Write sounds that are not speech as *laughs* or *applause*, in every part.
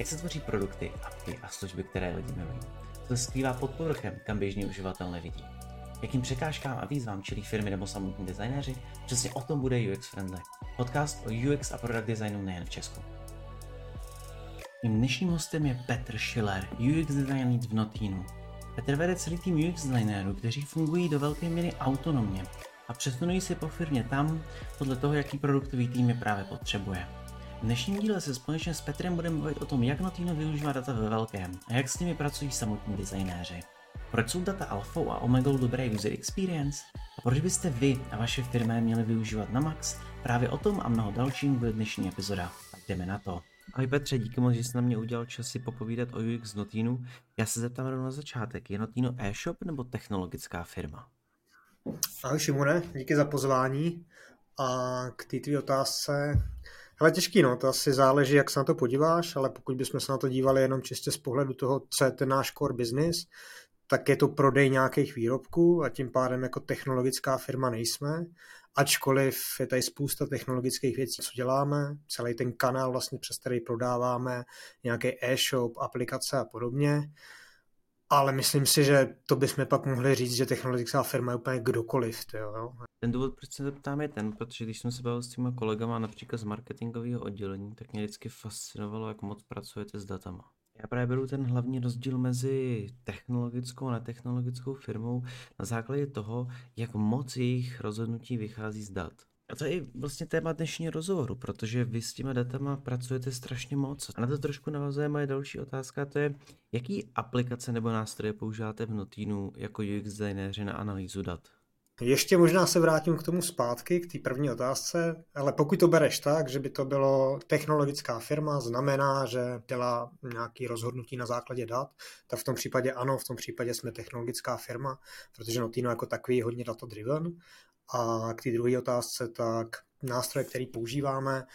jak se tvoří produkty, apky a služby, které lidi milují. Co se skrývá pod povrchem, kam běžný uživatel nevidí. Jakým překážkám a výzvám čelí firmy nebo samotní designéři, přesně o tom bude UX Friendly. Podcast o UX a product designu nejen v Česku. Mým dnešním hostem je Petr Schiller, UX design lead v Notínu. Petr vede celý tým UX designérů, kteří fungují do velké míry autonomně a přesunují si po firmě tam, podle toho, jaký produktový tým je právě potřebuje. V dnešním díle se společně s Petrem budeme mluvit o tom, jak Notino využívá data ve velkém a jak s nimi pracují samotní designéři. Proč jsou data alfou a omegou dobré user experience? A proč byste vy a vaše firmy měli využívat na max? Právě o tom a mnoho dalším bude dnešní epizoda. Tak jdeme na to. Ahoj Petře, díky moc, že jsi na mě udělal čas si popovídat o UX Notínu. Já se zeptám rovnou na začátek. Je Notino e-shop nebo technologická firma? Ahoj Šimone, díky za pozvání. A k té tvý otázce, ale těžký, no, to asi záleží, jak se na to podíváš, ale pokud bychom se na to dívali jenom čistě z pohledu toho, co je ten náš core business, tak je to prodej nějakých výrobků a tím pádem jako technologická firma nejsme, ačkoliv je tady spousta technologických věcí, co děláme, celý ten kanál vlastně přes který prodáváme, nějaký e-shop, aplikace a podobně, ale myslím si, že to bychom pak mohli říct, že technologická firma je úplně kdokoliv. Jo. Ten důvod, proč se zeptám, je ten, protože když jsem se bavil s těma kolegama například z marketingového oddělení, tak mě vždycky fascinovalo, jak moc pracujete s datama. Já právě beru ten hlavní rozdíl mezi technologickou a netechnologickou firmou na základě toho, jak moc jejich rozhodnutí vychází z dat. A to je vlastně téma dnešního rozhovoru, protože vy s těma datama pracujete strašně moc. A na to trošku navazuje moje další otázka, to je, jaký aplikace nebo nástroje používáte v Notínu jako UX designéři na analýzu dat? Ještě možná se vrátím k tomu zpátky, k té první otázce, ale pokud to bereš tak, že by to bylo technologická firma, znamená, že dělá nějaké rozhodnutí na základě dat, tak v tom případě ano, v tom případě jsme technologická firma, protože Notino jako takový je hodně data-driven. A k té druhé otázce, tak nástroje, které používáme,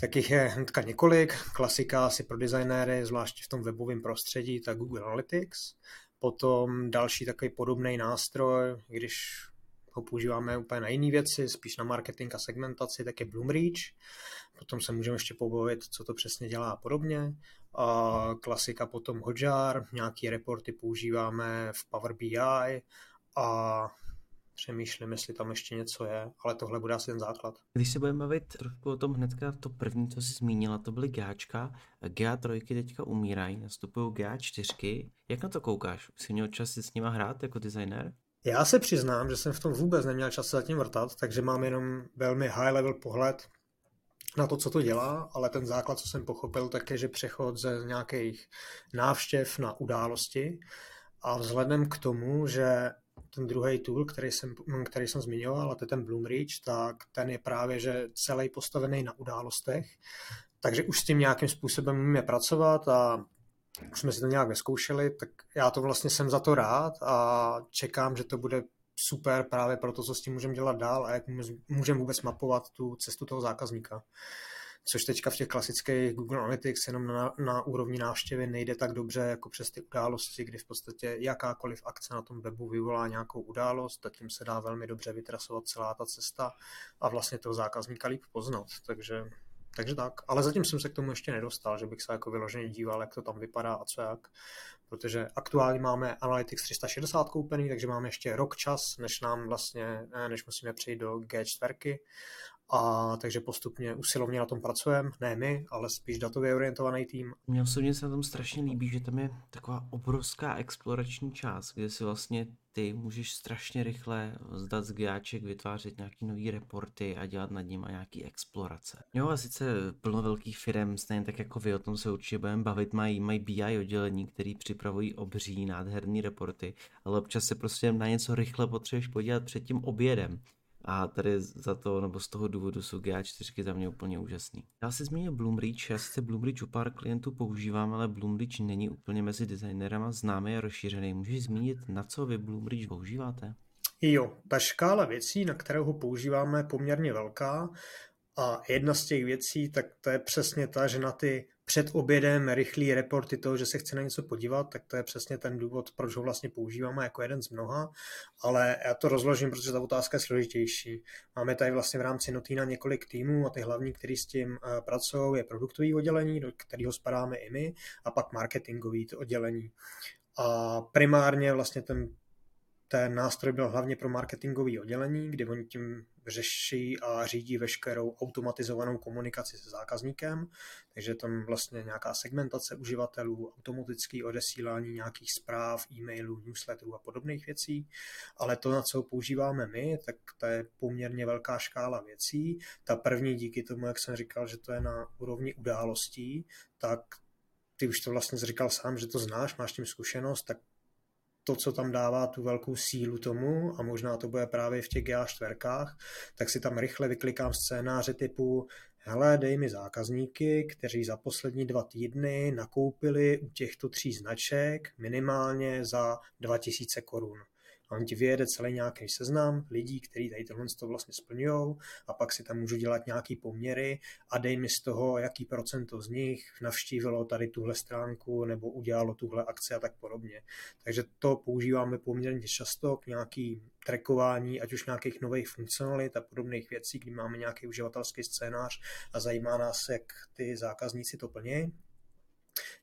tak jich je hnedka několik. Klasika asi pro designéry, zvláště v tom webovém prostředí, tak Google Analytics. Potom další takový podobný nástroj, když ho používáme úplně na jiné věci, spíš na marketing a segmentaci, tak je Bloomreach. Potom se můžeme ještě pobavit, co to přesně dělá a podobně. A klasika potom Hotjar, nějaké reporty používáme v Power BI a přemýšlím, jestli tam ještě něco je, ale tohle bude asi ten základ. Když se budeme bavit trošku o tom hnedka, to první, co jsi zmínila, to byly GAčka. GA3 teďka umírají, nastupují GA4. Jak na to koukáš? Jsi měl čas si s nima hrát jako designer? Já se přiznám, že jsem v tom vůbec neměl čas se zatím vrtat, takže mám jenom velmi high level pohled na to, co to dělá, ale ten základ, co jsem pochopil, tak je, že přechod ze nějakých návštěv na události a vzhledem k tomu, že ten druhý tool, který jsem, který jsem zmiňoval, a to je ten Bloomreach, tak ten je právě, že celý postavený na událostech, takže už s tím nějakým způsobem můžeme pracovat a už jsme si to nějak vyzkoušeli, tak já to vlastně jsem za to rád a čekám, že to bude super právě pro to, co s tím můžeme dělat dál a jak můžeme vůbec mapovat tu cestu toho zákazníka. Což teďka v těch klasických Google Analytics jenom na, na úrovni návštěvy nejde tak dobře jako přes ty události, kdy v podstatě jakákoliv akce na tom webu vyvolá nějakou událost a tím se dá velmi dobře vytrasovat celá ta cesta a vlastně toho zákazníka líp poznat. Takže takže tak, ale zatím jsem se k tomu ještě nedostal, že bych se jako vyloženě díval, jak to tam vypadá a co jak, protože aktuálně máme Analytics 360 koupený, takže máme ještě rok čas, než nám vlastně, než musíme přejít do G4 a takže postupně usilovně na tom pracujeme, ne my, ale spíš datově orientovaný tým. Mně osobně se na tom strašně líbí, že tam je taková obrovská explorační část, kde si vlastně ty můžeš strašně rychle zdat z GAček, vytvářet nějaký nový reporty a dělat nad ním a nějaký explorace. Jo a sice plno velkých firm, stejně tak jako vy, o tom se určitě budeme bavit, mají, mají BI oddělení, který připravují obří, nádherný reporty, ale občas se prostě na něco rychle potřebuješ podívat před tím obědem. A tady za to, nebo z toho důvodu jsou GA4 za mě úplně úžasný. Já si zmínil Bloomreach, já sice Bloomreach u pár klientů používám, ale Bloomreach není úplně mezi designerama známý a rozšířený. Můžeš zmínit, na co vy Bloomreach používáte? Jo, ta škála věcí, na kterou ho používáme, je poměrně velká. A jedna z těch věcí, tak to je přesně ta, že na ty před obědem rychlý reporty toho, že se chce na něco podívat, tak to je přesně ten důvod, proč ho vlastně používáme jako jeden z mnoha, ale já to rozložím, protože ta otázka je složitější. Máme tady vlastně v rámci Notina několik týmů a ty hlavní, který s tím eh, pracují, je produktový oddělení, do kterého spadáme i my, a pak marketingový oddělení. A primárně vlastně ten ten nástroj byl hlavně pro marketingové oddělení, kde oni tím řeší a řídí veškerou automatizovanou komunikaci se zákazníkem, takže tam vlastně nějaká segmentace uživatelů, automatické odesílání nějakých zpráv, e-mailů, newsletterů a podobných věcí, ale to, na co používáme my, tak to je poměrně velká škála věcí. Ta první díky tomu, jak jsem říkal, že to je na úrovni událostí, tak ty už to vlastně říkal sám, že to znáš, máš tím zkušenost, tak to, co tam dává tu velkou sílu tomu, a možná to bude právě v těch GA4, tak si tam rychle vyklikám scénáře typu hele, dej mi zákazníky, kteří za poslední dva týdny nakoupili u těchto tří značek minimálně za 2000 korun a on ti vyjede celý nějaký seznam lidí, kteří tady tohle to vlastně splňují a pak si tam můžu dělat nějaký poměry a dej mi z toho, jaký procento z nich navštívilo tady tuhle stránku nebo udělalo tuhle akci a tak podobně. Takže to používáme poměrně často k nějaký trackování, ať už nějakých nových funkcionalit a podobných věcí, kdy máme nějaký uživatelský scénář a zajímá nás, jak ty zákazníci to plní.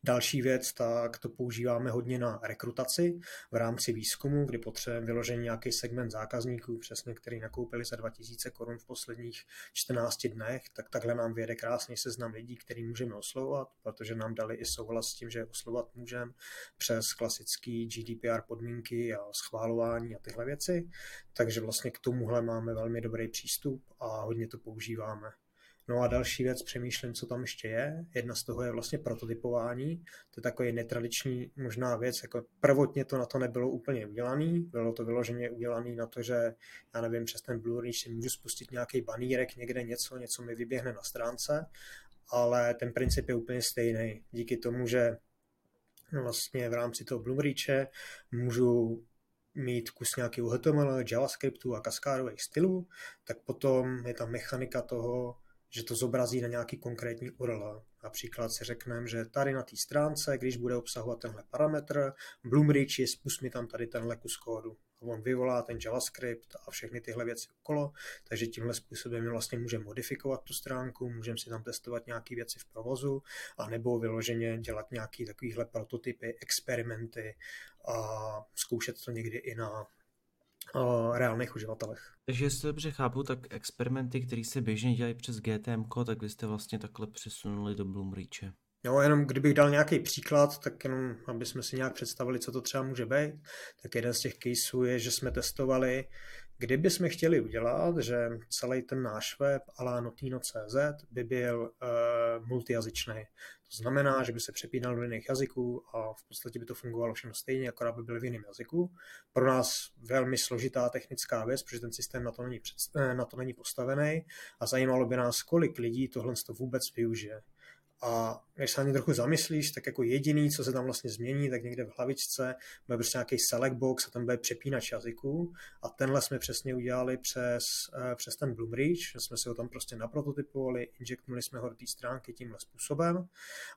Další věc, tak to používáme hodně na rekrutaci v rámci výzkumu, kdy potřebujeme vyložen nějaký segment zákazníků, přesně který nakoupili za 2000 korun v posledních 14 dnech, tak takhle nám vyjede krásný seznam lidí, který můžeme oslovovat, protože nám dali i souhlas s tím, že oslovat můžeme přes klasický GDPR podmínky a schválování a tyhle věci. Takže vlastně k tomuhle máme velmi dobrý přístup a hodně to používáme. No a další věc, přemýšlím, co tam ještě je. Jedna z toho je vlastně prototypování. To je takový netradiční možná věc, jako prvotně to na to nebylo úplně udělaný. Bylo to vyloženě udělané na to, že já nevím, přes ten Blu-ray si můžu spustit nějaký banírek, někde něco, něco mi vyběhne na stránce, ale ten princip je úplně stejný. Díky tomu, že vlastně v rámci toho Blu-ray můžu mít kus nějakého HTML, JavaScriptu a kaskádových stylů, tak potom je ta mechanika toho, že to zobrazí na nějaký konkrétní URL. Například si řekneme, že tady na té stránce, když bude obsahovat tenhle parametr, Bloomreach je spust mi tam tady tenhle kus kódu. On vyvolá ten JavaScript a všechny tyhle věci okolo, takže tímhle způsobem vlastně můžeme modifikovat tu stránku, můžeme si tam testovat nějaké věci v provozu, a nebo vyloženě dělat nějaké takovéhle prototypy, experimenty a zkoušet to někdy i na o reálných uživatelech. Takže jestli dobře chápu, tak experimenty, které se běžně dělají přes GTM, tak vy jste vlastně takhle přesunuli do Bloomreache. Jo, jenom kdybych dal nějaký příklad, tak jenom, aby jsme si nějak představili, co to třeba může být, tak jeden z těch caseů je, že jsme testovali, kdyby jsme chtěli udělat, že celý ten náš web ala notino.cz by byl uh, multijazyčný. To znamená, že by se přepínal do jiných jazyků a v podstatě by to fungovalo všechno stejně, akorát by byl v jiném jazyku. Pro nás velmi složitá technická věc, protože ten systém na to není, před, eh, na to není postavený a zajímalo by nás, kolik lidí tohle to vůbec využije. A když se ani trochu zamyslíš, tak jako jediný, co se tam vlastně změní, tak někde v hlavičce bude prostě nějaký select box a tam bude přepínač jazyků. A tenhle jsme přesně udělali přes, eh, přes ten Bloomreach, jsme si ho tam prostě naprototypovali, injektnuli jsme ho do té stránky tímhle způsobem.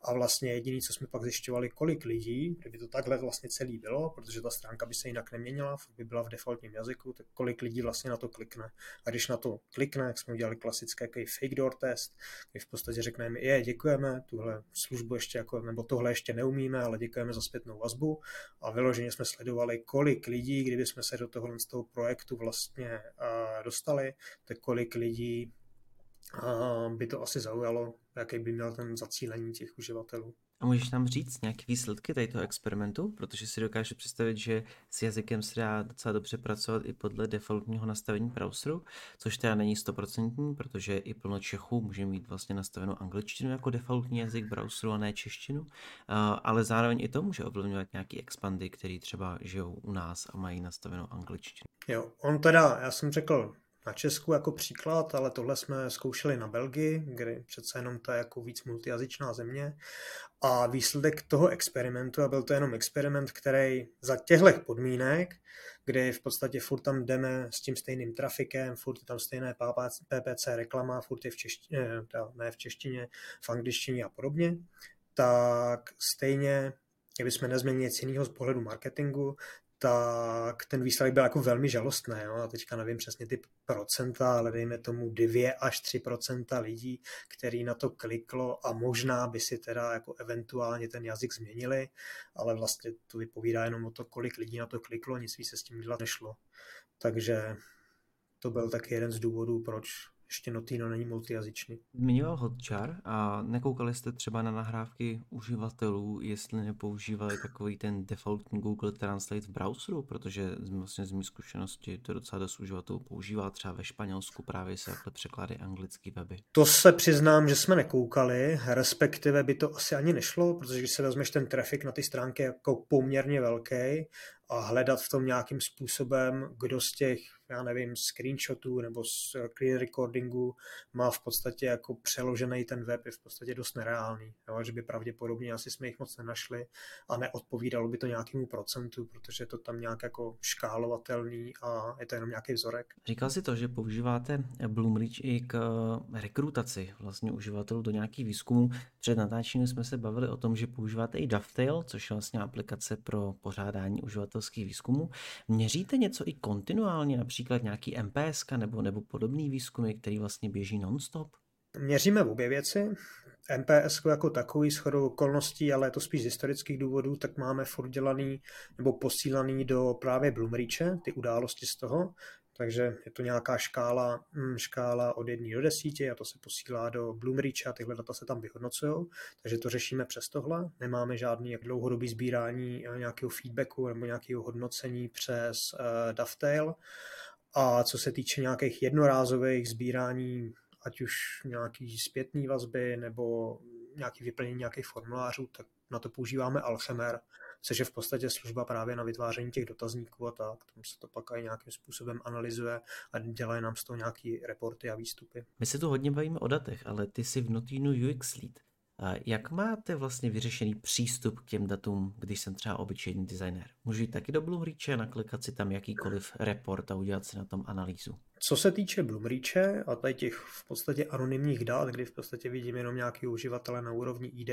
A vlastně jediný, co jsme pak zjišťovali, kolik lidí, kdyby to takhle vlastně celý bylo, protože ta stránka by se jinak neměnila, by byla v defaultním jazyku, tak kolik lidí vlastně na to klikne. A když na to klikne, jak jsme udělali klasický fake door test, kdy v podstatě řekneme, je, děkujeme, tuhle službu ještě jako, nebo tohle ještě neumíme, ale děkujeme za zpětnou vazbu a vyloženě jsme sledovali, kolik lidí, kdyby jsme se do tohle z toho projektu vlastně dostali, tak kolik lidí by to asi zaujalo, jaký by měl ten zacílení těch uživatelů. A můžeš nám říct nějaké výsledky tady toho experimentu? Protože si dokážu představit, že s jazykem se dá docela dobře pracovat i podle defaultního nastavení browseru, což teda není stoprocentní, protože i plno Čechů může mít vlastně nastavenou angličtinu jako defaultní jazyk browseru a ne češtinu, ale zároveň i to může ovlivňovat nějaký expandy, který třeba žijou u nás a mají nastavenou angličtinu. Jo, on teda, já jsem řekl, na Česku jako příklad, ale tohle jsme zkoušeli na Belgii, kde přece jenom to je jako víc multijazyčná země. A výsledek toho experimentu, a byl to jenom experiment, který za těchto podmínek, kdy v podstatě furt tam jdeme s tím stejným trafikem, furt je tam stejné PPC reklama, furt je v češtině, ne v češtině, v angličtině a podobně, tak stejně, kdybychom nezměnili nic jiného z pohledu marketingu, tak ten výsledek byl jako velmi žalostný. Jo? A teďka nevím přesně ty procenta, ale dejme tomu 2 až 3 procenta lidí, který na to kliklo a možná by si teda jako eventuálně ten jazyk změnili, ale vlastně to vypovídá jenom o to, kolik lidí na to kliklo, nic víc se s tím dělat nešlo. Takže to byl taky jeden z důvodů, proč ještě Notino není multijazyčný. Zmiňoval Hotjar a nekoukali jste třeba na nahrávky uživatelů, jestli nepoužívali takový ten defaultní Google Translate v browseru, protože vlastně z mé zkušenosti to docela dost uživatelů používá, třeba ve Španělsku právě se takhle překlady anglický weby. To se přiznám, že jsme nekoukali, respektive by to asi ani nešlo, protože když se vezmeš ten trafik na ty stránky jako poměrně velký a hledat v tom nějakým způsobem, kdo z těch, já nevím, screenshotů nebo z clear recordingu má v podstatě jako přeložený ten web je v podstatě dost nereálný, jo? že by pravděpodobně asi jsme jich moc nenašli a neodpovídalo by to nějakému procentu, protože je to tam nějak jako škálovatelný a je to jenom nějaký vzorek. Říkal si to, že používáte Bloomreach i k eh, rekrutaci vlastně uživatelů do nějakých výzkumů. Před natáčením jsme se bavili o tom, že používáte i Dovetail, což je vlastně aplikace pro pořádání uživatelů badatelských výzkumů. Měříte něco i kontinuálně, například nějaký MPS nebo, nebo podobný výzkumy, který vlastně běží non-stop? Měříme v obě věci. MPS jako takový shodou okolností, ale je to spíš z historických důvodů, tak máme furt dělaný nebo posílaný do právě Bloomreache, ty události z toho, takže je to nějaká škála, hm, škála od 1 do 10 a to se posílá do Bloomreach a tyhle data se tam vyhodnocují. Takže to řešíme přes tohle. Nemáme žádný jak dlouhodobý sbírání eh, nějakého feedbacku nebo nějakého hodnocení přes uh, Dovetail. A co se týče nějakých jednorázových sbírání, ať už nějaký zpětný vazby nebo nějaký vyplnění nějakých formulářů, tak na to používáme Alchemer, což je v podstatě služba právě na vytváření těch dotazníků a tak. Tam se to pak i nějakým způsobem analyzuje a dělají nám z toho nějaký reporty a výstupy. My se tu hodně bavíme o datech, ale ty jsi v Notinu UX Lead. A jak máte vlastně vyřešený přístup k těm datům, když jsem třeba obyčejný designer? Můžu jít taky do Bloomreache, naklikat si tam jakýkoliv report a udělat si na tom analýzu? Co se týče Bloomreache a tady těch v podstatě anonymních dat, kdy v podstatě vidím jenom nějaký uživatele na úrovni ID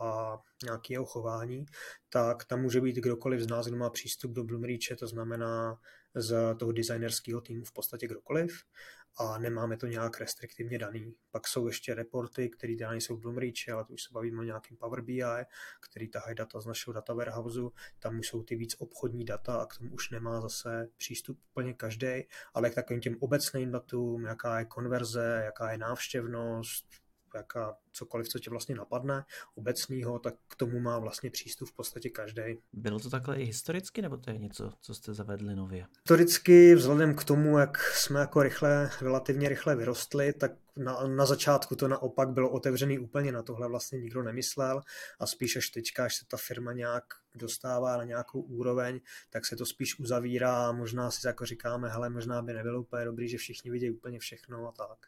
a nějakého chování, tak tam může být kdokoliv z nás, kdo má přístup do Bloomreache, to znamená z toho designerského týmu v podstatě kdokoliv a nemáme to nějak restriktivně daný. Pak jsou ještě reporty, které teda nejsou v Bloomreach, ale to už se bavíme o nějakým Power BI, který tahají data z našeho data warehouseu, tam už jsou ty víc obchodní data a k tomu už nemá zase přístup úplně každý, ale k takovým těm obecným datům, jaká je konverze, jaká je návštěvnost, jaká, cokoliv, co tě vlastně napadne obecného, tak k tomu má vlastně přístup v podstatě každý. Bylo to takhle i historicky, nebo to je něco, co jste zavedli nově? Historicky, vzhledem k tomu, jak jsme jako rychle, relativně rychle vyrostli, tak na, na začátku to naopak bylo otevřený úplně, na tohle vlastně nikdo nemyslel a spíš až teďka, až se ta firma nějak dostává na nějakou úroveň, tak se to spíš uzavírá a možná si jako říkáme, hele, možná by nebylo úplně dobrý, že všichni vidí úplně všechno a tak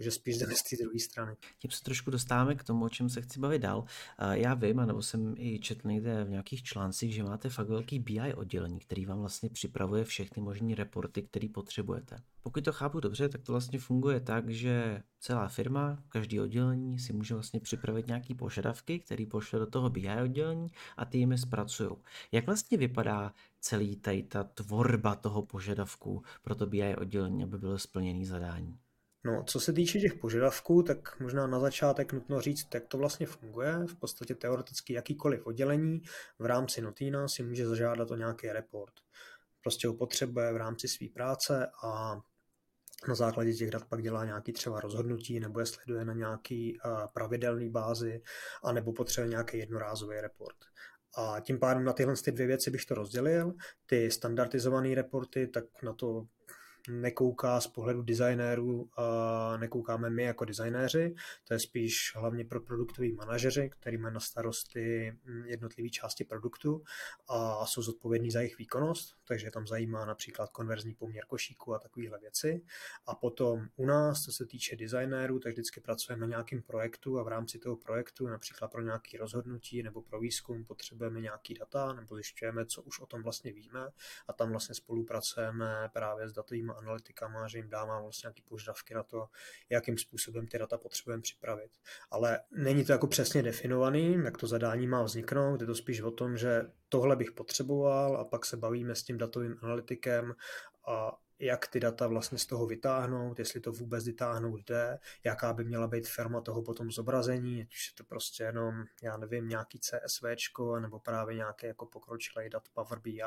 takže spíš jdeme z té druhé strany. Tím se trošku dostáváme k tomu, o čem se chci bavit dál. Já vím, nebo jsem i četl někde v nějakých článcích, že máte fakt velký BI oddělení, který vám vlastně připravuje všechny možné reporty, které potřebujete. Pokud to chápu dobře, tak to vlastně funguje tak, že celá firma, každý oddělení si může vlastně připravit nějaký požadavky, který pošle do toho BI oddělení a ty jim zpracují. Jak vlastně vypadá celý tady ta tvorba toho požadavku pro to BI oddělení, aby bylo splněné zadání? No, co se týče těch požadavků, tak možná na začátek nutno říct, jak to vlastně funguje. V podstatě teoreticky jakýkoliv oddělení v rámci Notina si může zažádat o nějaký report. Prostě ho potřebuje v rámci své práce a na základě těch dat pak dělá nějaký třeba rozhodnutí, nebo je sleduje na nějaký pravidelný bázi, anebo potřebuje nějaký jednorázový report. A tím pádem na tyhle ty dvě věci bych to rozdělil. Ty standardizované reporty, tak na to nekouká z pohledu designérů a nekoukáme my jako designéři, to je spíš hlavně pro produktoví manažeři, který mají na starosti mm, jednotlivé části produktu a jsou zodpovědní za jejich výkonnost, takže tam zajímá například konverzní poměr košíku a takovéhle věci. A potom u nás, co se týče designérů, tak vždycky pracujeme na nějakém projektu a v rámci toho projektu, například pro nějaké rozhodnutí nebo pro výzkum, potřebujeme nějaký data nebo zjišťujeme, co už o tom vlastně víme. A tam vlastně spolupracujeme právě s datovými datovými analytikama, že jim dávám vlastně nějaké požadavky na to, jakým způsobem ty data potřebujeme připravit. Ale není to jako přesně definovaný, jak to zadání má vzniknout, je to spíš o tom, že tohle bych potřeboval a pak se bavíme s tím datovým analytikem a jak ty data vlastně z toho vytáhnout, jestli to vůbec vytáhnout jde, jaká by měla být firma toho potom zobrazení, ať už je to prostě jenom, já nevím, nějaký CSV, nebo právě nějaké jako pokročilé dat Power BI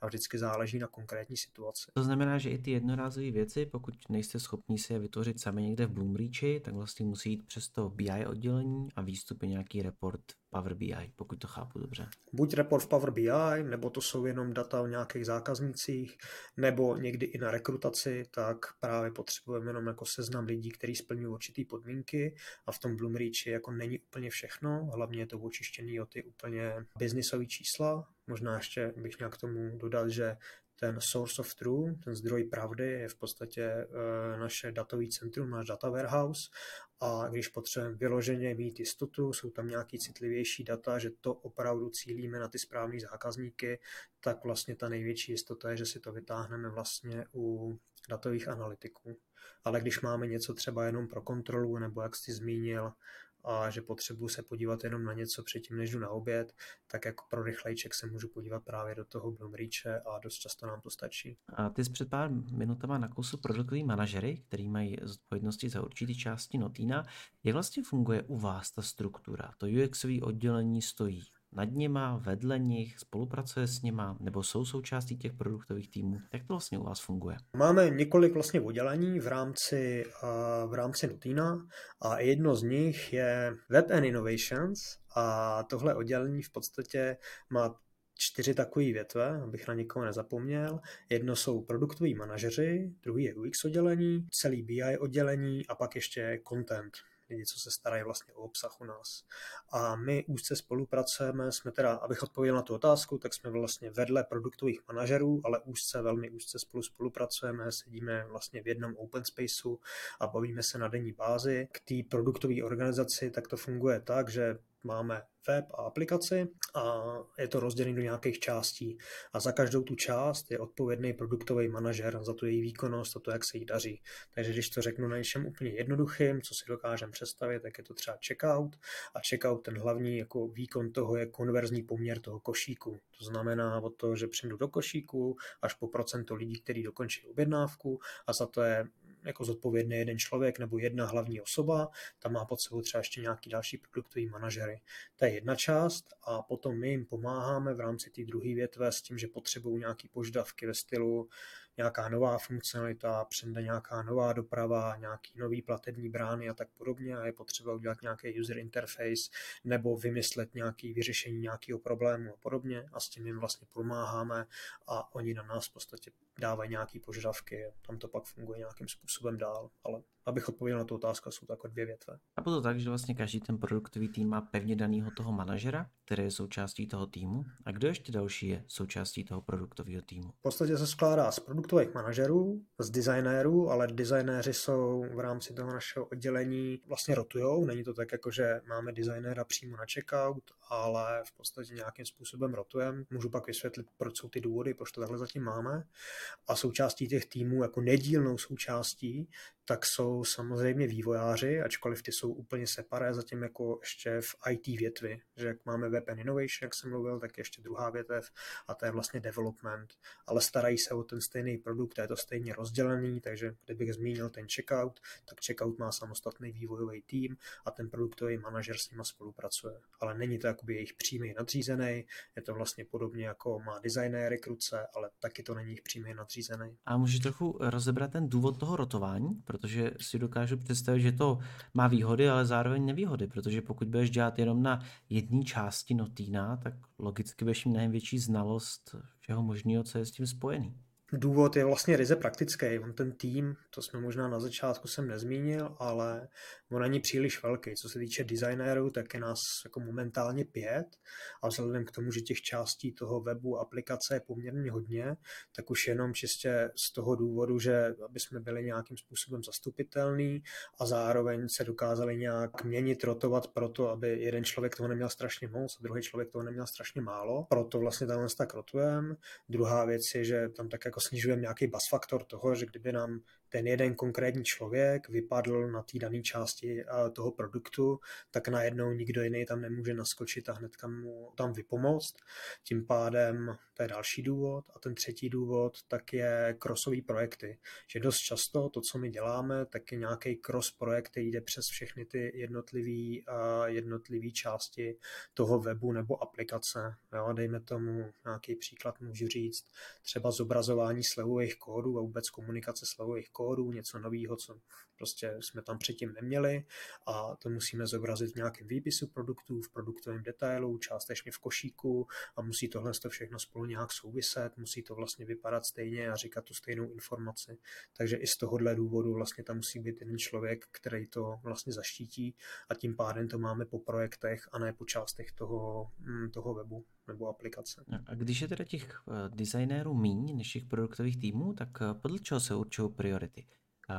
a vždycky záleží na konkrétní situaci. To znamená, že i ty jednorázové věci, pokud nejste schopni si je vytvořit sami někde v Bloomreachi, tak vlastně musí jít přes to BI oddělení a výstupy nějaký report Power BI, pokud to chápu dobře. Buď report v Power BI, nebo to jsou jenom data o nějakých zákaznících, nebo někdy i na rekrutaci, tak právě potřebujeme jenom jako seznam lidí, kteří splňují určité podmínky a v tom Bloomreachi jako není úplně všechno, hlavně je to očištěný o ty úplně biznisové čísla, Možná ještě bych měl k tomu dodat, že ten source of truth, ten zdroj pravdy je v podstatě e, naše datový centrum, náš data warehouse a když potřebujeme vyloženě mít jistotu, jsou tam nějaký citlivější data, že to opravdu cílíme na ty správné zákazníky, tak vlastně ta největší jistota je, že si to vytáhneme vlastně u datových analytiků. Ale když máme něco třeba jenom pro kontrolu, nebo jak jsi zmínil, a že potřebuji se podívat jenom na něco předtím, než jdu na oběd, tak jako pro rychlejček se můžu podívat právě do toho Bloomreache a dost často nám to stačí. A ty jsi před pár minutama na kousu produktový manažery, který mají zodpovědnosti za určitý části Notína. Jak vlastně funguje u vás ta struktura? To UXové oddělení stojí nad nima, vedle nich, spolupracuje s nima, nebo jsou součástí těch produktových týmů? Jak to vlastně u vás funguje? Máme několik vlastně oddělení v rámci, v rámci Nutina a jedno z nich je Web and Innovations a tohle oddělení v podstatě má čtyři takové větve, abych na někoho nezapomněl. Jedno jsou produktoví manažeři, druhý je UX oddělení, celý BI oddělení a pak ještě content lidi, co se starají vlastně o obsah u nás. A my úzce spolupracujeme, jsme teda, abych odpověděl na tu otázku, tak jsme vlastně vedle produktových manažerů, ale úzce, velmi úzce spolu spolupracujeme, sedíme vlastně v jednom open spaceu a bavíme se na denní bázi. K té produktové organizaci tak to funguje tak, že máme web a aplikaci a je to rozdělené do nějakých částí. A za každou tu část je odpovědný produktový manažer za tu její výkonnost a to, jak se jí daří. Takže když to řeknu na něčem úplně jednoduchým, co si dokážeme představit, tak je to třeba checkout a checkout ten hlavní jako výkon toho je konverzní poměr toho košíku. To znamená od toho, že přijdu do košíku až po procento lidí, kteří dokončí objednávku a za to je jako zodpovědný jeden člověk nebo jedna hlavní osoba, tam má pod sebou třeba ještě nějaký další produktový manažery. To je jedna část a potom my jim pomáháme v rámci té druhé větve s tím, že potřebují nějaké požadavky ve stylu nějaká nová funkcionalita, přijde nějaká nová doprava, nějaký nový platební brány a tak podobně a je potřeba udělat nějaký user interface nebo vymyslet nějaké vyřešení nějakého problému a podobně a s tím jim vlastně pomáháme a oni na nás v podstatě dávají nějaké požadavky, tam to pak funguje nějakým způsobem dál, ale abych odpověděl na tu otázku, jsou to jako dvě větve. A to tak, že vlastně každý ten produktový tým má pevně daného toho manažera, který je součástí toho týmu. A kdo ještě další je součástí toho produktového týmu? V podstatě se skládá z produktových manažerů, z designérů, ale designéři jsou v rámci toho našeho oddělení vlastně rotujou. Není to tak, jako že máme designéra přímo na checkout, ale v podstatě nějakým způsobem rotujeme. Můžu pak vysvětlit, proč jsou ty důvody, proč to takhle zatím máme. A součástí těch týmů, jako nedílnou součástí, tak jsou samozřejmě vývojáři, ačkoliv ty jsou úplně separé zatím jako ještě v IT větvi, že jak máme Web and Innovation, jak jsem mluvil, tak ještě druhá větev a to je vlastně development, ale starají se o ten stejný produkt, je to stejně rozdělený, takže kdybych zmínil ten checkout, tak checkout má samostatný vývojový tým a ten produktový manažer s nima spolupracuje, ale není to jakoby jejich přímý nadřízený, je to vlastně podobně jako má designéry kruce, ale taky to není jejich přímý nadřízený. A můžeš trochu rozebrat ten důvod toho rotování, protože si dokážu představit, že to má výhody, ale zároveň nevýhody, protože pokud budeš dělat jenom na jedné části Notína, tak logicky budeš mít mnohem větší znalost všeho možného, co je s tím spojený. Důvod je vlastně ryze praktický. On ten tým, to jsme možná na začátku jsem nezmínil, ale on není příliš velký. Co se týče designérů, tak je nás jako momentálně pět a vzhledem k tomu, že těch částí toho webu aplikace je poměrně hodně, tak už jenom čistě z toho důvodu, že aby jsme byli nějakým způsobem zastupitelný a zároveň se dokázali nějak měnit, rotovat proto, aby jeden člověk toho neměl strašně moc a druhý člověk toho neměl strašně málo. Proto vlastně tam tak rotujeme. Druhá věc je, že tam tak jak jako snižujeme nějaký bas faktor toho, že kdyby nám ten jeden konkrétní člověk vypadl na té dané části eh, toho produktu, tak najednou nikdo jiný tam nemůže naskočit a hnedka mu tam vypomoct. Tím pádem to je další důvod. A ten třetí důvod tak je crossový projekty. Že dost často to, co my děláme, tak je nějaký cross projekt, který jde přes všechny ty jednotlivé eh, jednotlivý části toho webu nebo aplikace. Jo, dejme tomu nějaký příklad, můžu říct, třeba zobrazování slevových kódů a vůbec komunikace slevových kódů, něco nového, co prostě jsme tam předtím neměli a to musíme zobrazit v nějakém výpisu produktů, v produktovém detailu, částečně v košíku a musí tohle to všechno spolu nějak souviset, musí to vlastně vypadat stejně a říkat tu stejnou informaci. Takže i z tohohle důvodu vlastně tam musí být jeden člověk, který to vlastně zaštítí a tím pádem to máme po projektech a ne po částech toho, mm, toho webu nebo aplikace. A když je teda těch eh, designérů míň než těch produktových týmů, tak eh, podle čeho se určují priority?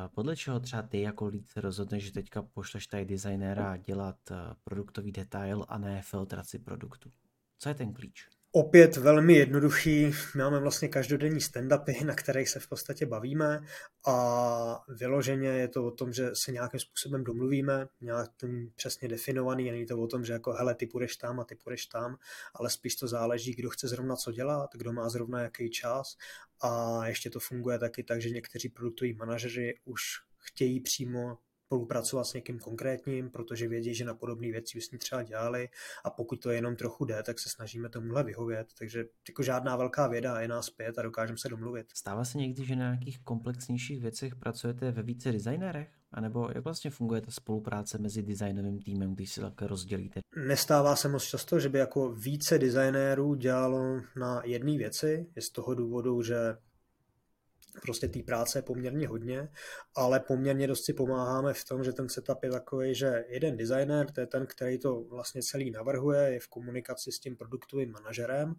Podle čeho třeba ty jako líd se rozhodneš, že teďka pošleš tady designéra dělat eh, produktový detail a ne filtraci produktu? Co je ten klíč? Opět velmi jednoduchý, máme vlastně každodenní stand-upy, na kterých se v podstatě bavíme a vyloženě je to o tom, že se nějakým způsobem domluvíme, nějak to přesně definovaný, není to o tom, že jako hele, ty půjdeš tam a ty půjdeš tam, ale spíš to záleží, kdo chce zrovna co dělat, kdo má zrovna jaký čas. A ještě to funguje taky tak, že někteří produktoví manažeři už chtějí přímo spolupracovat s někým konkrétním, protože vědí, že na podobné věci už s ní třeba dělali a pokud to jenom trochu jde, tak se snažíme tomuhle vyhovět. Takže jako žádná velká věda je nás pět a dokážeme se domluvit. Stává se někdy, že na nějakých komplexnějších věcech pracujete ve více designérech? A nebo jak vlastně funguje ta spolupráce mezi designovým týmem, když si takhle rozdělíte? Nestává se moc často, že by jako více designérů dělalo na jedné věci. Je z toho důvodu, že prostě té práce je poměrně hodně, ale poměrně dost si pomáháme v tom, že ten setup je takový, že jeden designer, to je ten, který to vlastně celý navrhuje, je v komunikaci s tím produktovým manažerem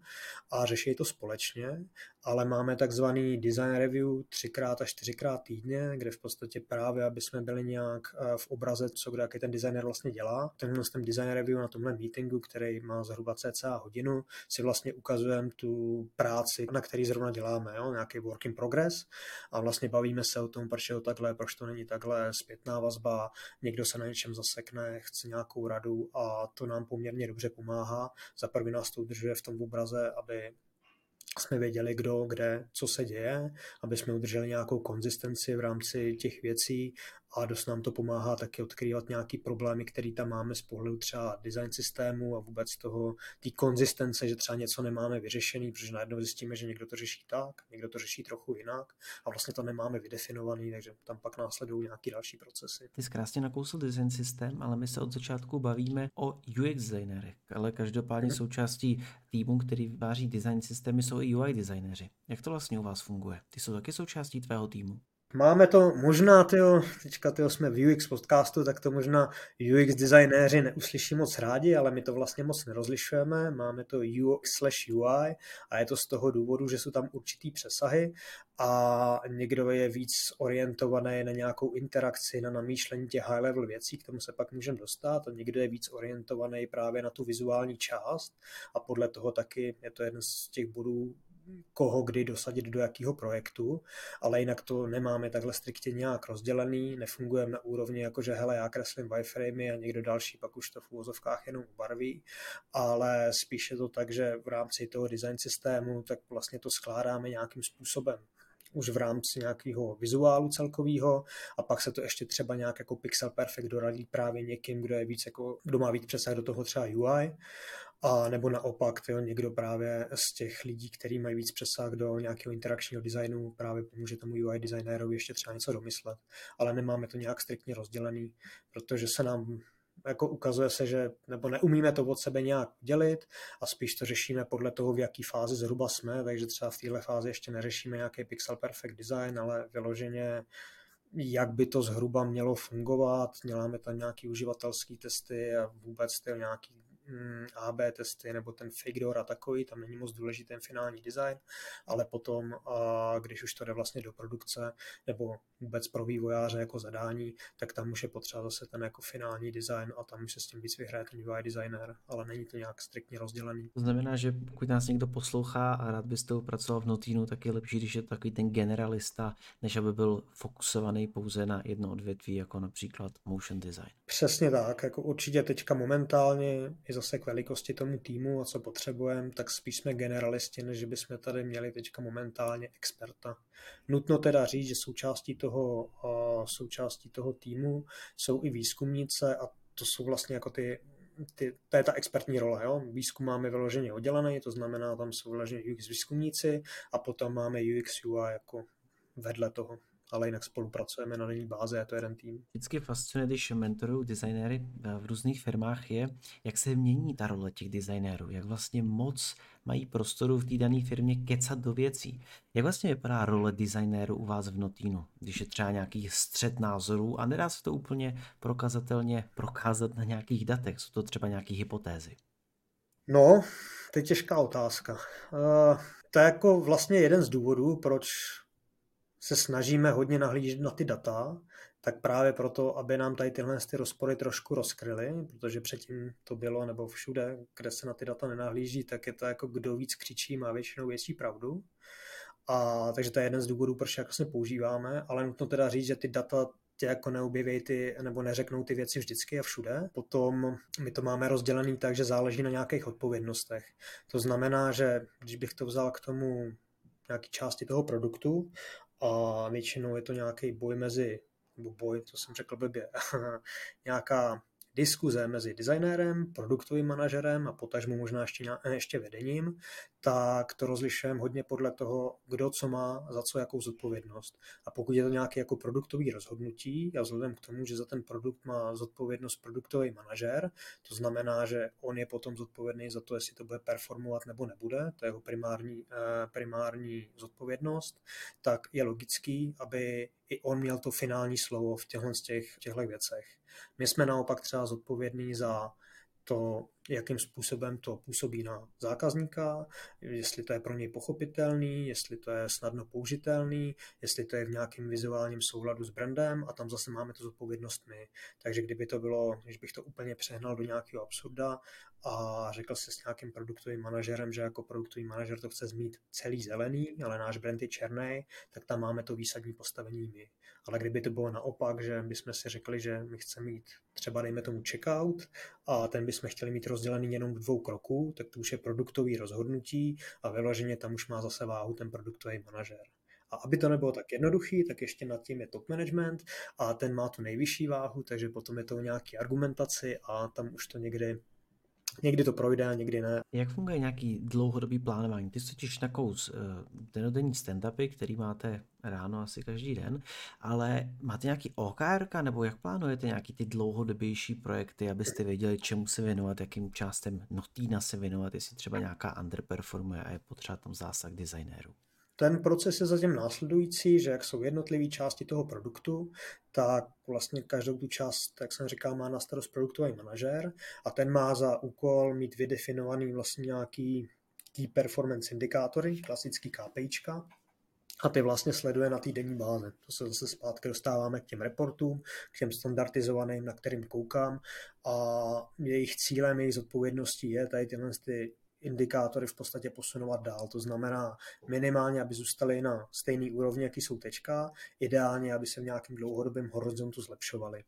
a řeší to společně, ale máme takzvaný design review třikrát až čtyřikrát týdně, kde v podstatě právě, aby jsme byli nějak eh, v obraze, co kdo, jaký ten designer vlastně dělá. Tenhle ten design review na tomhle meetingu, který má zhruba cca hodinu, si vlastně ukazujeme tu práci, na který zrovna děláme, jo? nějaký work in progress a vlastně bavíme se o tom, proč je to takhle, proč to není takhle, zpětná vazba, někdo se na něčem zasekne, chce nějakou radu a to nám poměrně dobře pomáhá. Za první nás to udržuje v tom obraze, aby jsme věděli, kdo, kde, co se děje, aby jsme udrželi nějakou konzistenci v rámci těch věcí a dost nám to pomáhá taky odkrývat nějaký problémy, které tam máme z pohledu třeba design systému a vůbec toho, té konzistence, že třeba něco nemáme vyřešený, protože najednou zjistíme, že někdo to řeší tak, někdo to řeší trochu jinak a vlastně to nemáme vydefinovaný, takže tam pak následují nějaký další procesy. Ty jsi krásně nakousl design systém, ale my se od začátku bavíme o UX designérech, ale každopádně hmm. součástí týmu, který vyváří design systémy, jsou i UI designéři. Jak to vlastně u vás funguje? Ty jsou taky součástí tvého týmu? Máme to možná, tyjo, teďka tyjo, jsme v UX podcastu, tak to možná UX designéři neuslyší moc rádi, ale my to vlastně moc nerozlišujeme. Máme to UX slash UI a je to z toho důvodu, že jsou tam určitý přesahy a někdo je víc orientovaný na nějakou interakci, na namýšlení těch high level věcí, k tomu se pak můžeme dostat a někdo je víc orientovaný právě na tu vizuální část a podle toho taky je to jeden z těch bodů, koho kdy dosadit do jakého projektu, ale jinak to nemáme takhle striktně nějak rozdělený, nefungujeme na úrovni jako, že hele, já kreslím wireframey a někdo další pak už to v úvozovkách jenom ubarví, ale spíše to tak, že v rámci toho design systému tak vlastně to skládáme nějakým způsobem. Už v rámci nějakého vizuálu celkového a pak se to ještě třeba nějak jako pixel perfect doradí právě někým, kdo je víc jako, kdo má víc přesah do toho třeba UI a nebo naopak tyjo, někdo právě z těch lidí, kteří mají víc přesah do nějakého interakčního designu, právě pomůže tomu UI designérovi ještě třeba něco domyslet. Ale nemáme to nějak striktně rozdělený, protože se nám jako ukazuje se, že nebo neumíme to od sebe nějak dělit a spíš to řešíme podle toho, v jaký fázi zhruba jsme, takže třeba v téhle fázi ještě neřešíme nějaký pixel perfect design, ale vyloženě jak by to zhruba mělo fungovat, děláme tam nějaký uživatelský testy a vůbec ty nějaký AB testy nebo ten fake door a takový, tam není moc důležitý ten finální design, ale potom, když už to jde vlastně do produkce nebo vůbec pro vývojáře jako zadání, tak tam už je potřeba zase ten jako finální design a tam už se s tím víc vyhraje ten UI designer, ale není to nějak striktně rozdělený. To znamená, že pokud nás někdo poslouchá a rád byste pracoval v Notínu, tak je lepší, když je takový ten generalista, než aby byl fokusovaný pouze na jedno odvětví, jako například motion design. Přesně tak, jako určitě teďka momentálně je zase k velikosti tomu týmu a co potřebujeme, tak spíš jsme generalisti, než bychom tady měli teďka momentálně experta. Nutno teda říct, že součástí toho, součástí toho týmu jsou i výzkumnice a to jsou vlastně jako ty ty, to je ta expertní role. Jo? Výzkum máme vyloženě oddělený, to znamená, tam jsou vyloženě UX výzkumníci a potom máme UX UI jako vedle toho ale jinak spolupracujeme na denní bázi, je to jeden tým. Vždycky fascinuje, když mentorují designéry v různých firmách, je, jak se mění ta role těch designérů, jak vlastně moc mají prostoru v té dané firmě kecat do věcí. Jak vlastně vypadá role designéru u vás v Notínu, když je třeba nějaký střed názorů a nedá se to úplně prokazatelně prokázat na nějakých datech, jsou to třeba nějaké hypotézy? No, to je těžká otázka. Uh, to je jako vlastně jeden z důvodů, proč se snažíme hodně nahlížet na ty data, tak právě proto, aby nám tady tyhle ty rozpory trošku rozkryly, protože předtím to bylo, nebo všude, kde se na ty data nenahlíží, tak je to jako kdo víc křičí, má většinou větší pravdu. A, takže to je jeden z důvodů, proč jak vlastně používáme, ale nutno teda říct, že ty data tě jako neobjeví ty, nebo neřeknou ty věci vždycky a všude. Potom my to máme rozdělený tak, že záleží na nějakých odpovědnostech. To znamená, že když bych to vzal k tomu nějaké části toho produktu a většinou je to nějaký boj mezi, nebo boj, to jsem řekl blbě, *laughs* nějaká diskuze mezi designérem, produktovým manažerem a potažmu možná ještě, ještě vedením, tak to rozlišujeme hodně podle toho, kdo co má, za co jakou zodpovědnost. A pokud je to nějaké jako produktový rozhodnutí, a vzhledem k tomu, že za ten produkt má zodpovědnost produktový manažer, to znamená, že on je potom zodpovědný za to, jestli to bude performovat nebo nebude, to je jeho primární, eh, primární zodpovědnost, tak je logický, aby i on měl to finální slovo v těchto, těch, těchto věcech. My jsme naopak třeba zodpovědní za to, jakým způsobem to působí na zákazníka, jestli to je pro něj pochopitelný, jestli to je snadno použitelný, jestli to je v nějakém vizuálním souladu s brandem a tam zase máme tu zodpovědnost my. Takže kdyby to bylo, když bych to úplně přehnal do nějakého absurda a řekl se s nějakým produktovým manažerem, že jako produktový manažer to chce zmít celý zelený, ale náš brand je černý, tak tam máme to výsadní postavení my. Ale kdyby to bylo naopak, že bychom si řekli, že my chceme mít třeba dejme tomu checkout a ten bychom chtěli mít rozdělený jenom v dvou kroků, tak to už je produktový rozhodnutí a vyloženě tam už má zase váhu ten produktový manažer. A aby to nebylo tak jednoduchý, tak ještě nad tím je top management a ten má tu nejvyšší váhu, takže potom je to o nějaký argumentaci a tam už to někdy Někdy to projde někdy ne. Jak funguje nějaký dlouhodobý plánování? Ty jsi totiž na kous uh, denodenní stand-upy, který máte ráno asi každý den, ale máte nějaký OKR, nebo jak plánujete nějaký ty dlouhodobější projekty, abyste věděli, čemu se věnovat, jakým částem notína se věnovat, jestli třeba nějaká underperformuje a je potřeba tam zásah designéru? Ten proces je zatím následující, že jak jsou jednotlivé části toho produktu, tak vlastně každou tu část, jak jsem říkal, má na starost produktový manažer a ten má za úkol mít vydefinovaný vlastně nějaký key performance indikátory, klasický KPIčka, a ty vlastně sleduje na té denní báze. To se zase zpátky dostáváme k těm reportům, k těm standardizovaným, na kterým koukám a jejich cílem, jejich zodpovědností je tady tyhle ty indikátory v podstatě posunovat dál. To znamená minimálně, aby zůstaly na stejné úrovni, jaký jsou tečka, ideálně, aby se v nějakém dlouhodobém horizontu zlepšovaly.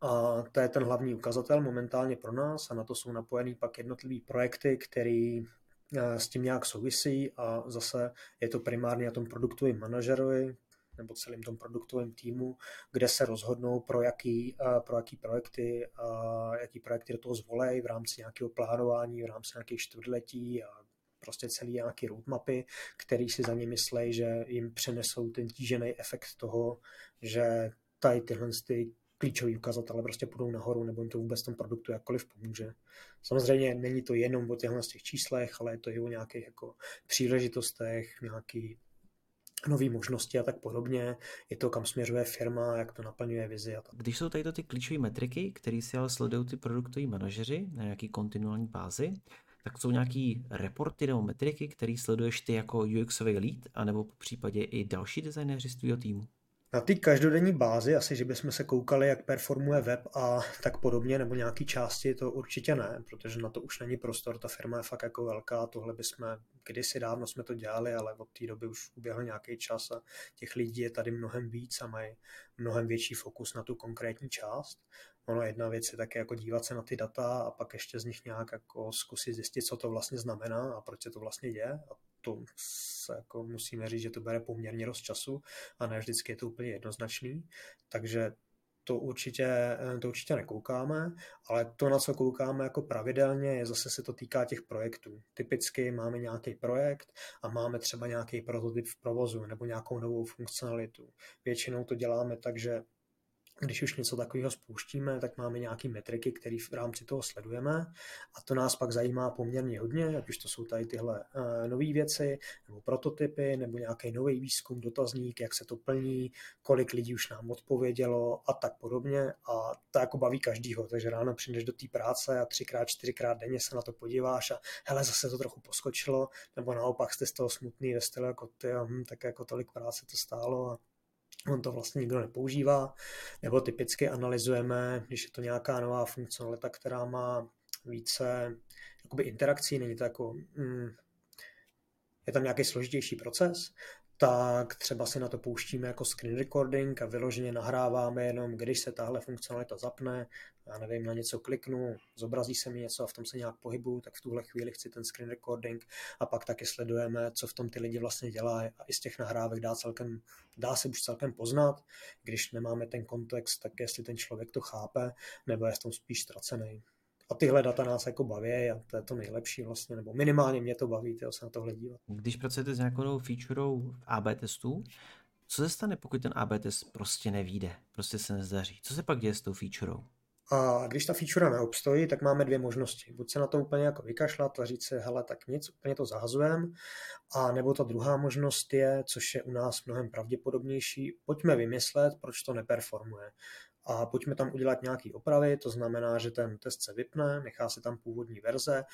A to je ten hlavní ukazatel momentálně pro nás a na to jsou napojený pak jednotlivý projekty, které eh, s tím nějak souvisí a zase je to primárně na tom produktovém manažerovi, nebo celým tom produktovém týmu, kde se rozhodnou pro jaký, pro jaký projekty, jaký projekty do toho zvolej v rámci nějakého plánování, v rámci nějakých čtvrtletí a prostě celý nějaký roadmapy, který si za ně myslejí, že jim přenesou ten tížený efekt toho, že tady tyhle ty klíčový ukazatele prostě půjdou nahoru, nebo jim to vůbec tom produktu jakkoliv pomůže. Samozřejmě není to jenom o těchto těch číslech, ale je to i o nějakých jako příležitostech, nějaký nové možnosti a tak podobně. Je to, kam směřuje firma, jak to naplňuje vizi a tak. Když jsou tady to ty klíčové metriky, které si ale sledují ty produktoví manažeři na nějaký kontinuální bázi, tak jsou nějaký reporty nebo metriky, které sleduješ ty jako UXový lead, anebo po případě i další designéři z tvého týmu? Na té každodenní bázi asi, že bychom se koukali, jak performuje web a tak podobně, nebo nějaký části, to určitě ne, protože na to už není prostor, ta firma je fakt jako velká, tohle bychom, kdysi dávno jsme to dělali, ale od té doby už uběhl nějaký čas a těch lidí je tady mnohem víc a mají mnohem větší fokus na tu konkrétní část. Ono jedna věc je také jako dívat se na ty data a pak ještě z nich nějak jako zkusit zjistit, co to vlastně znamená a proč se to vlastně děje. A to se jako musíme říct, že to bere poměrně dost času a ne vždycky je to úplně jednoznačný. Takže to určitě, eh, to určitě nekoukáme, ale to, na co koukáme jako pravidelně, je zase se to týká těch projektů. Typicky máme nějaký projekt a máme třeba nějaký prototyp v provozu nebo nějakou novou funkcionalitu. Většinou to děláme tak, že když už něco takového spouštíme, tak máme nějaké metriky, které v rámci toho sledujeme. A to nás pak zajímá poměrně hodně, ať už to jsou tady tyhle uh, nové věci, nebo prototypy, nebo nějaký nový výzkum, dotazník, jak se to plní, kolik lidí už nám odpovědělo a tak podobně. A to jako baví každýho, takže ráno přijdeš do té práce a třikrát, čtyřikrát denně se na to podíváš a hele, zase to trochu poskočilo, nebo naopak jste z toho smutný stylu jako ty, hm, tak jako tolik práce to stálo a on to vlastně nikdo nepoužívá, nebo typicky analyzujeme, když je to nějaká nová funkcionalita, která má více jakoby interakcí, není to jako, mm, je tam nějaký složitější proces, tak třeba si na to pouštíme jako screen recording a vyloženě nahráváme jenom, když se tahle funkcionalita zapne, já nevím, na něco kliknu, zobrazí se mi něco a v tom se nějak pohybu, tak v tuhle chvíli chci ten screen recording a pak taky sledujeme, co v tom ty lidi vlastně dělají a i z těch nahrávek dá, celkem, dá se už celkem poznat, když nemáme ten kontext, tak jestli ten člověk to chápe, nebo je v tom spíš ztracený. A tyhle data nás jako baví a to je to nejlepší vlastně, nebo minimálně mě to baví, tyjo, se na tohle dívat. Když pracujete s nějakou featurou v AB testu, co se stane, pokud ten AB test prostě nevíde, prostě se nezdaří? Co se pak děje s tou featurou? A když ta feature neobstojí, tak máme dvě možnosti. Buď se na to úplně jako vykašlat a říct si, hele, tak nic, úplně to zahazujeme, a nebo ta druhá možnost je, což je u nás mnohem pravděpodobnější, pojďme vymyslet, proč to neperformuje a pojďme tam udělat nějaký opravy, to znamená, že ten test se vypne, nechá se tam původní verze,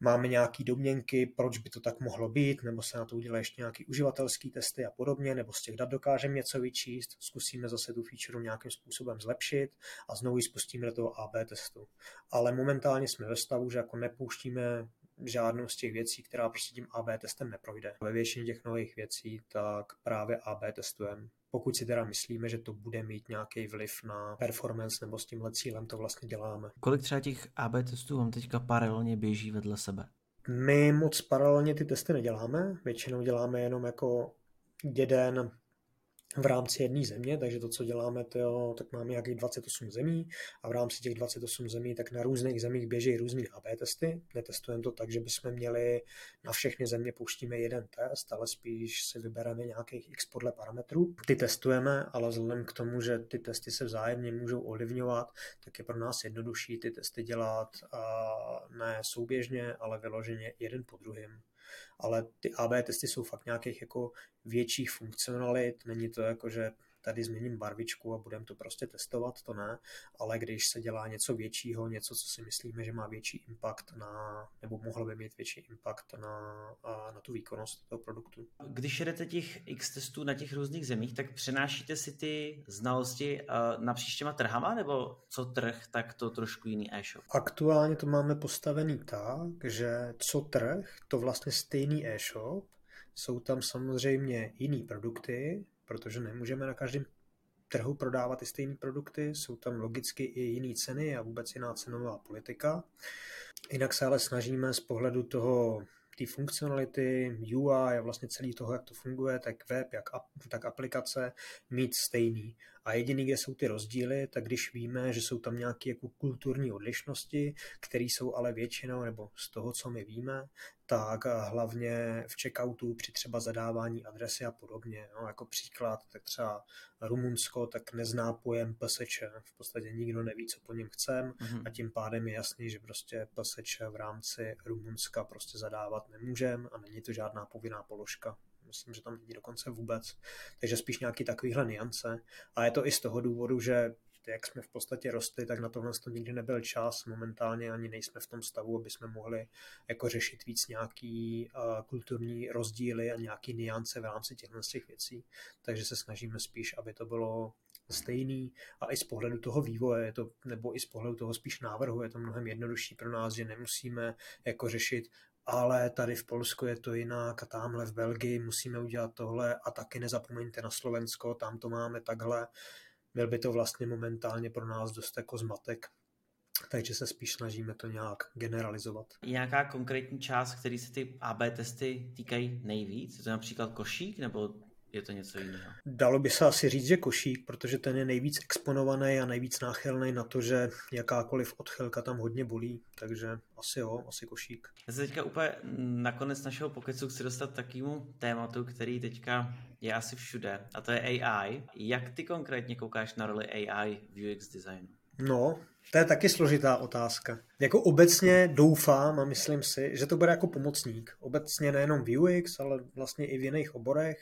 máme nějaké domněnky, proč by to tak mohlo být, nebo se na to udělají ještě nějaké uživatelské testy a podobně, nebo z těch dat dokážeme něco vyčíst, zkusíme zase tu feature nějakým způsobem zlepšit a znovu ji spustíme do toho AB testu. Ale momentálně jsme ve stavu, že jako nepouštíme žádnou z těch věcí, která prostě tím AB testem neprojde. Ve většině těch nových věcí tak právě AB testujeme pokud si teda myslíme, že to bude mít nějaký vliv na performance nebo s tímhle cílem to vlastně děláme. Kolik třeba těch AB testů vám teďka paralelně běží vedle sebe? My moc paralelně ty testy neděláme, většinou děláme jenom jako jeden v rámci jedné země, takže to, co děláme, to jo, tak máme nějakých 28 zemí a v rámci těch 28 zemí, tak na různých zemích běží různý AB testy. Netestujeme to tak, že bychom měli na všechny země pouštíme jeden test, ale spíš si vybereme nějakých x podle parametrů. Ty testujeme, ale vzhledem k tomu, že ty testy se vzájemně můžou ovlivňovat, tak je pro nás jednodušší ty testy dělat a ne souběžně, ale vyloženě jeden po druhém ale ty AB testy jsou fakt nějakých jako větších funkcionalit, není to jako, že tady změním barvičku a budeme to prostě testovat, to ne, ale když se dělá něco většího, něco, co si myslíme, že má větší impact na, nebo mohlo by mít větší impact na, na tu výkonnost toho produktu. Když jedete těch X testů na těch různých zemích, tak přenášíte si ty znalosti na příštěma trhama, nebo co trh, tak to trošku jiný e-shop? Aktuálně to máme postavený tak, že co trh, to vlastně stejný e-shop, jsou tam samozřejmě jiný produkty, protože nemůžeme na každém trhu prodávat ty stejné produkty, jsou tam logicky i jiné ceny a vůbec jiná cenová politika. Jinak se ale snažíme z pohledu toho té funkcionality, UI a vlastně celý toho, jak to funguje, tak web, jak tak aplikace mít stejný. A jediný, kde jsou ty rozdíly, tak když víme, že jsou tam nějaké jako kulturní odlišnosti, které jsou ale většinou, nebo z toho, co my víme, tak hlavně v checkoutu při třeba zadávání adresy a podobně. No, jako příklad, tak třeba Rumunsko tak nezná pojem PSČ. V podstatě nikdo neví, co po něm chcem mm-hmm. a tím pádem je jasný, že prostě PSČ v rámci Rumunska prostě zadávat nemůžeme a není to žádná povinná položka myslím, že tam není dokonce vůbec. Takže spíš nějaký takovýhle niance. A je to i z toho důvodu, že jak jsme v podstatě rostli, tak na tohle to nikdy nebyl čas. Momentálně ani nejsme v tom stavu, aby jsme mohli jako řešit víc nějaký uh, kulturní rozdíly a nějaký niance v rámci těchto těch věcí. Takže se snažíme spíš, aby to bylo stejný a i z pohledu toho vývoje, je to, nebo i z pohledu toho spíš návrhu, je to mnohem jednodušší pro nás, že nemusíme jako řešit ale tady v Polsku je to jinak a tamhle v Belgii musíme udělat tohle a taky nezapomeňte na Slovensko, tam to máme takhle. Byl by to vlastně momentálně pro nás dost jako zmatek, takže se spíš snažíme to nějak generalizovat. Je nějaká konkrétní část, který se ty AB testy týkají nejvíc? Je to například košík, nebo je to něco jiného? Dalo by se asi říct, že košík, protože ten je nejvíc exponovaný a nejvíc náchylný na to, že jakákoliv odchylka tam hodně bolí, takže asi jo, asi košík. Já se teďka úplně nakonec našeho pokecu chci dostat takovému tématu, který teďka je asi všude, a to je AI. Jak ty konkrétně koukáš na roli AI v UX designu? No, to je taky složitá otázka. Jako obecně doufám a myslím si, že to bude jako pomocník. Obecně nejenom v UX, ale vlastně i v jiných oborech,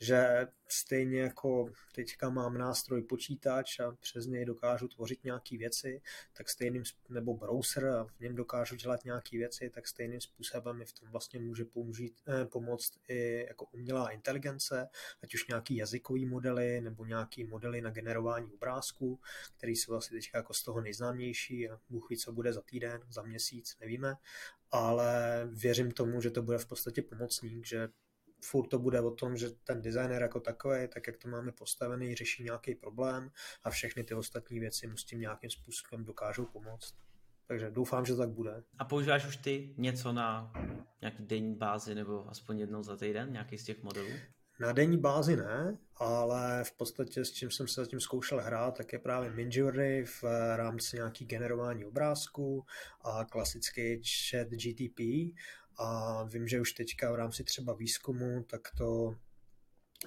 že stejně jako teďka mám nástroj počítač a přes něj dokážu tvořit nějaké věci, tak stejným, nebo browser a v něm dokážu dělat nějaké věci, tak stejným způsobem mi v tom vlastně může použít, eh, pomoct i jako umělá inteligence, ať už nějaký jazykový modely nebo nějaký modely na generování obrázků, které jsou asi teďka jako z toho nejznámější a Bůh ví, co bude za týden, za měsíc, nevíme, ale věřím tomu, že to bude v podstatě pomocník, že furt to bude o tom, že ten designer jako takový, tak jak to máme postavený, řeší nějaký problém a všechny ty ostatní věci mu s tím nějakým způsobem dokážou pomoct. Takže doufám, že to tak bude. A používáš už ty něco na nějaký denní bázi nebo aspoň jednou za týden, nějaký z těch modelů? Na denní bázi ne, ale v podstatě s čím jsem se zatím zkoušel hrát, tak je právě Midjourney v rámci nějaký generování obrázků a klasický chat GTP a vím, že už teďka v rámci třeba výzkumu, tak to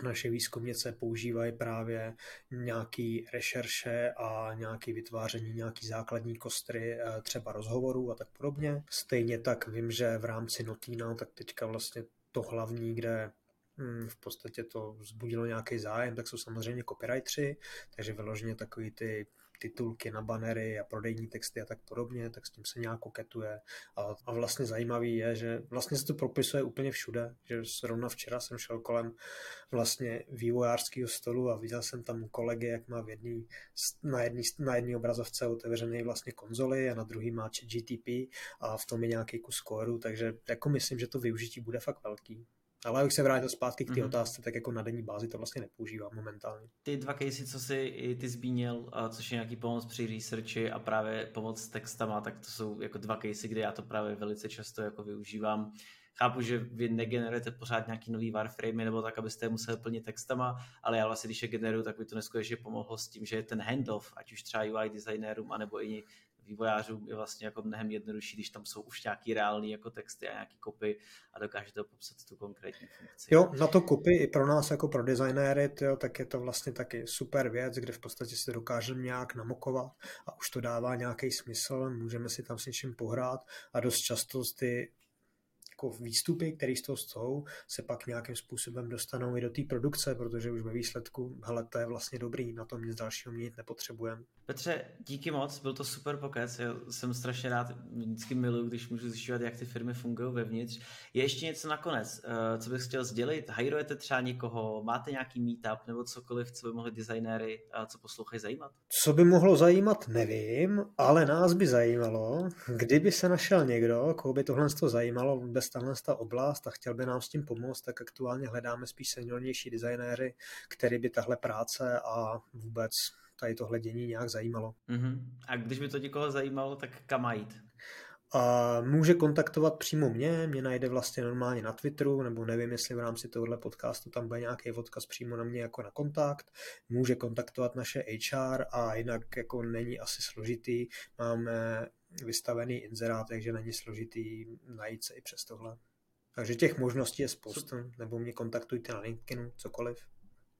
naše výzkumnice používají právě nějaký rešerše a nějaký vytváření nějaký základní kostry eh, třeba rozhovorů a tak podobně. Stejně tak vím, že v rámci Notina, tak teďka vlastně to hlavní, kde hm, v podstatě to vzbudilo nějaký zájem, tak jsou samozřejmě copywriteri, takže vyloženě takový ty titulky na banery a prodejní texty a tak podobně, tak s tím se nějak koketuje. A, a vlastně zajímavý je, že vlastně se to propisuje úplně všude, že zrovna včera jsem šel kolem vlastně vývojářského stolu a viděl jsem tam kolegy, jak má v jedný, na jedné na jedný obrazovce otevřený vlastně konzoly a na druhý má GTP a v tom je nějaký kus kóru, takže jako myslím, že to využití bude fakt velký. Ale abych se vrátil zpátky k té mm-hmm. otázce, tak jako na denní bázi to vlastně nepoužívám momentálně. Ty dva casey, co jsi i ty zmínil, což je nějaký pomoc při researchi a právě pomoc s textama, tak to jsou jako dva casey, kde já to právě velice často jako využívám. Chápu, že vy negenerujete pořád nějaký nový warframe nebo tak, abyste je museli plnit textama, ale já vlastně, když je generuju, tak by to neskutečně pomohlo s tím, že je ten handoff, ať už třeba UI designérům, anebo i vývojářům je vlastně jako mnohem jednodušší, když tam jsou už nějaký reální jako texty a nějaký kopy a dokážete popsat tu konkrétní funkci. Jo, na to kopy i pro nás jako pro designéry, tyjo, tak je to vlastně taky super věc, kde v podstatě se dokážeme nějak namokovat a už to dává nějaký smysl, můžeme si tam s něčím pohrát a dost často ty jako výstupy, které z toho jsou, se pak nějakým způsobem dostanou i do té produkce, protože už ve výsledku, hele, to je vlastně dobrý, na tom nic dalšího měnit nepotřebujeme. Petře, díky moc, byl to super pokec, já jsem strašně rád, vždycky miluju, když můžu zjišťovat, jak ty firmy fungují vevnitř. Je ještě něco nakonec, eh, co bych chtěl sdělit? Hajrujete třeba někoho, máte nějaký meetup nebo cokoliv, co by mohli designéry, co poslouchají, zajímat? Co by mohlo zajímat, nevím, ale nás by zajímalo, kdyby se našel někdo, koho by tohle zajímalo bez tahle ta oblast a chtěl by nám s tím pomoct, tak aktuálně hledáme spíš seniornější designéry, který by tahle práce a vůbec tady tohle dění nějak zajímalo. Uh-huh. A když by to někoho zajímalo, tak kam jít? A může kontaktovat přímo mě, mě najde vlastně normálně na Twitteru, nebo nevím, jestli v rámci tohohle podcastu tam bude nějaký odkaz přímo na mě jako na kontakt. Může kontaktovat naše HR a jinak jako není asi složitý. Máme vystavený inzerát, takže není složitý najít se i přes tohle. Takže těch možností je spoustu, nebo mě kontaktujte na LinkedInu, cokoliv.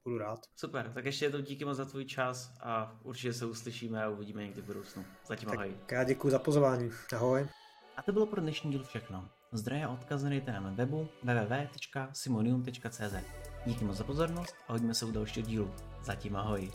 Budu rád. Super, tak ještě jednou díky moc za tvůj čas a určitě se uslyšíme a uvidíme někdy v budoucnu. Zatím ahoj. Já děkuji za pozvání. Ahoj. A to bylo pro dnešní díl všechno. Zdroje a odkazy najdete na mém webu www.simonium.cz. Díky moc za pozornost a hodíme se u dalšího dílu. Zatím ahoj.